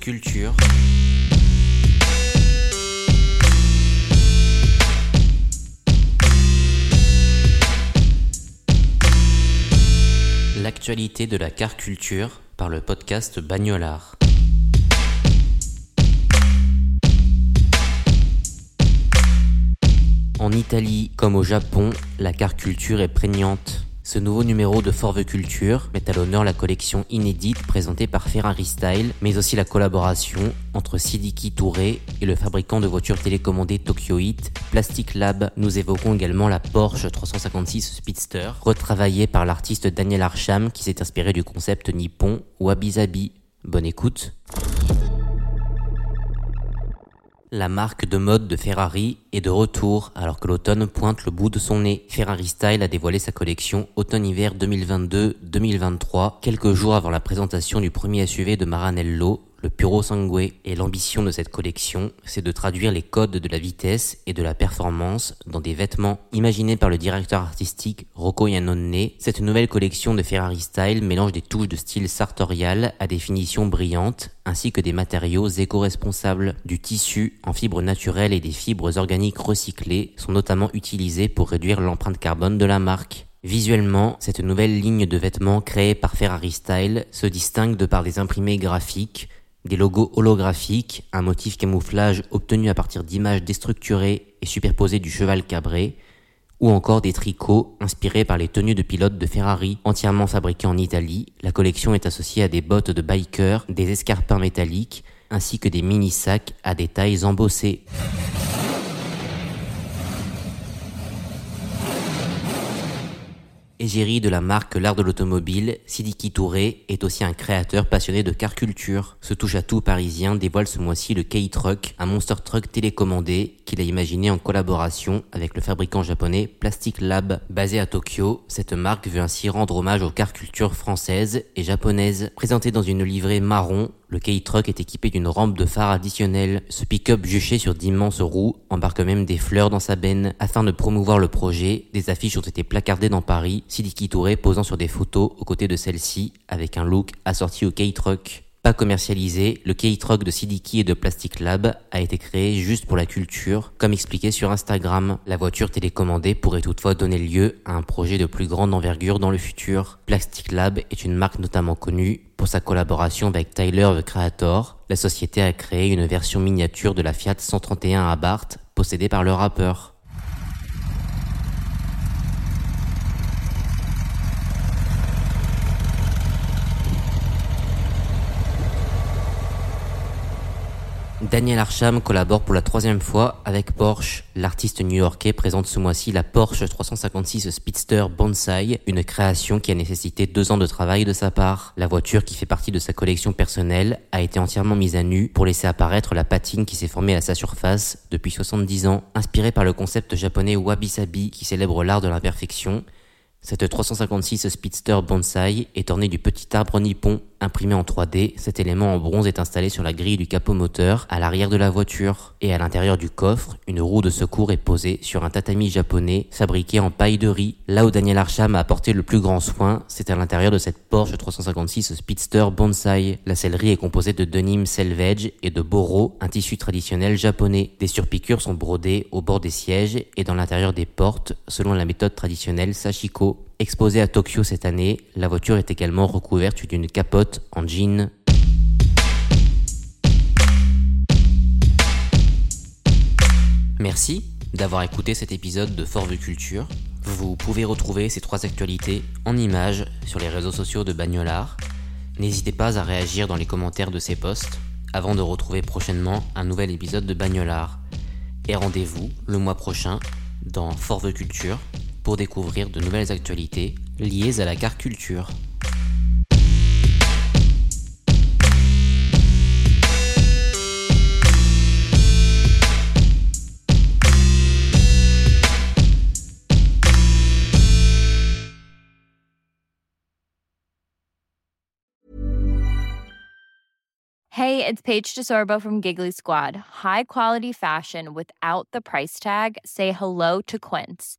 Culture. L'actualité de la car culture par le podcast Bagnolard. En Italie comme au Japon, la car culture est prégnante. Ce nouveau numéro de Forve Culture met à l'honneur la collection inédite présentée par Ferrari Style, mais aussi la collaboration entre Sidiki Touré et le fabricant de voitures télécommandées Tokyo Heat, Plastic Lab. Nous évoquons également la Porsche 356 Speedster, retravaillée par l'artiste Daniel Arsham qui s'est inspiré du concept nippon Wabi Sabi. Bonne écoute. La marque de mode de Ferrari est de retour alors que l'automne pointe le bout de son nez. Ferrari Style a dévoilé sa collection automne-hiver 2022-2023 quelques jours avant la présentation du premier SUV de Maranello, le Puro Sangue. Et l'ambition de cette collection, c'est de traduire les codes de la vitesse et de la performance dans des vêtements imaginés par le directeur artistique Rocco Iannone. Cette nouvelle collection de Ferrari Style mélange des touches de style sartorial à des finitions brillantes ainsi que des matériaux éco-responsables. Du tissu en fibres naturelles et des fibres organiques recyclées sont notamment utilisés pour réduire l'empreinte carbone de la marque. Visuellement, cette nouvelle ligne de vêtements créée par Ferrari Style se distingue de par des imprimés graphiques, des logos holographiques, un motif camouflage obtenu à partir d'images déstructurées et superposées du cheval cabré, ou encore des tricots inspirés par les tenues de pilotes de Ferrari entièrement fabriqués en Italie. La collection est associée à des bottes de biker, des escarpins métalliques, ainsi que des mini-sacs à des tailles embossées. Égérie de la marque L'Art de l'Automobile, Sidiki Touré est aussi un créateur passionné de car culture. Ce touche-à-tout parisien dévoile ce mois-ci le K-Truck, un monster truck télécommandé qu'il a imaginé en collaboration avec le fabricant japonais Plastic Lab. Basé à Tokyo, cette marque veut ainsi rendre hommage aux car culture françaises et japonaises. Présenté dans une livrée marron, le K-Truck est équipé d'une rampe de phare additionnelle. Ce pick-up juché sur d'immenses roues embarque même des fleurs dans sa benne. Afin de promouvoir le projet, des affiches ont été placardées dans Paris, Sidiki Touré posant sur des photos aux côtés de celle-ci avec un look assorti au K-Truck. Pas commercialisé, le K-Truck de Sidiki et de Plastic Lab a été créé juste pour la culture, comme expliqué sur Instagram. La voiture télécommandée pourrait toutefois donner lieu à un projet de plus grande envergure dans le futur. Plastic Lab est une marque notamment connue pour sa collaboration avec Tyler the Creator. La société a créé une version miniature de la Fiat 131 Abarth possédée par le rappeur. Daniel Arsham collabore pour la troisième fois avec Porsche. L'artiste new-yorkais présente ce mois-ci la Porsche 356 Speedster Bonsai, une création qui a nécessité deux ans de travail de sa part. La voiture, qui fait partie de sa collection personnelle, a été entièrement mise à nu pour laisser apparaître la patine qui s'est formée à sa surface depuis 70 ans. Inspirée par le concept japonais Wabi Sabi qui célèbre l'art de l'imperfection, cette 356 Speedster Bonsai est ornée du petit arbre nippon imprimé en 3D. Cet élément en bronze est installé sur la grille du capot moteur à l'arrière de la voiture. Et à l'intérieur du coffre, une roue de secours est posée sur un tatami japonais fabriqué en paille de riz. Là où Daniel Arsham a apporté le plus grand soin, c'est à l'intérieur de cette Porsche 356 Speedster Bonsai. La sellerie est composée de denim selvage et de boro, un tissu traditionnel japonais. Des surpiqûres sont brodées au bord des sièges et dans l'intérieur des portes, selon la méthode traditionnelle Sashiko. Exposée à Tokyo cette année, la voiture est également recouverte d'une capote en jean. Merci d'avoir écouté cet épisode de Fort Culture. Vous pouvez retrouver ces trois actualités en images sur les réseaux sociaux de Bagnolard. N'hésitez pas à réagir dans les commentaires de ces posts avant de retrouver prochainement un nouvel épisode de Bagnolard. Et rendez-vous le mois prochain dans Fort Culture pour découvrir de nouvelles actualités liées à la car culture. Hey, it's Paige DeSorbo from Giggly Squad. High quality fashion without the price tag. Say hello to Quince.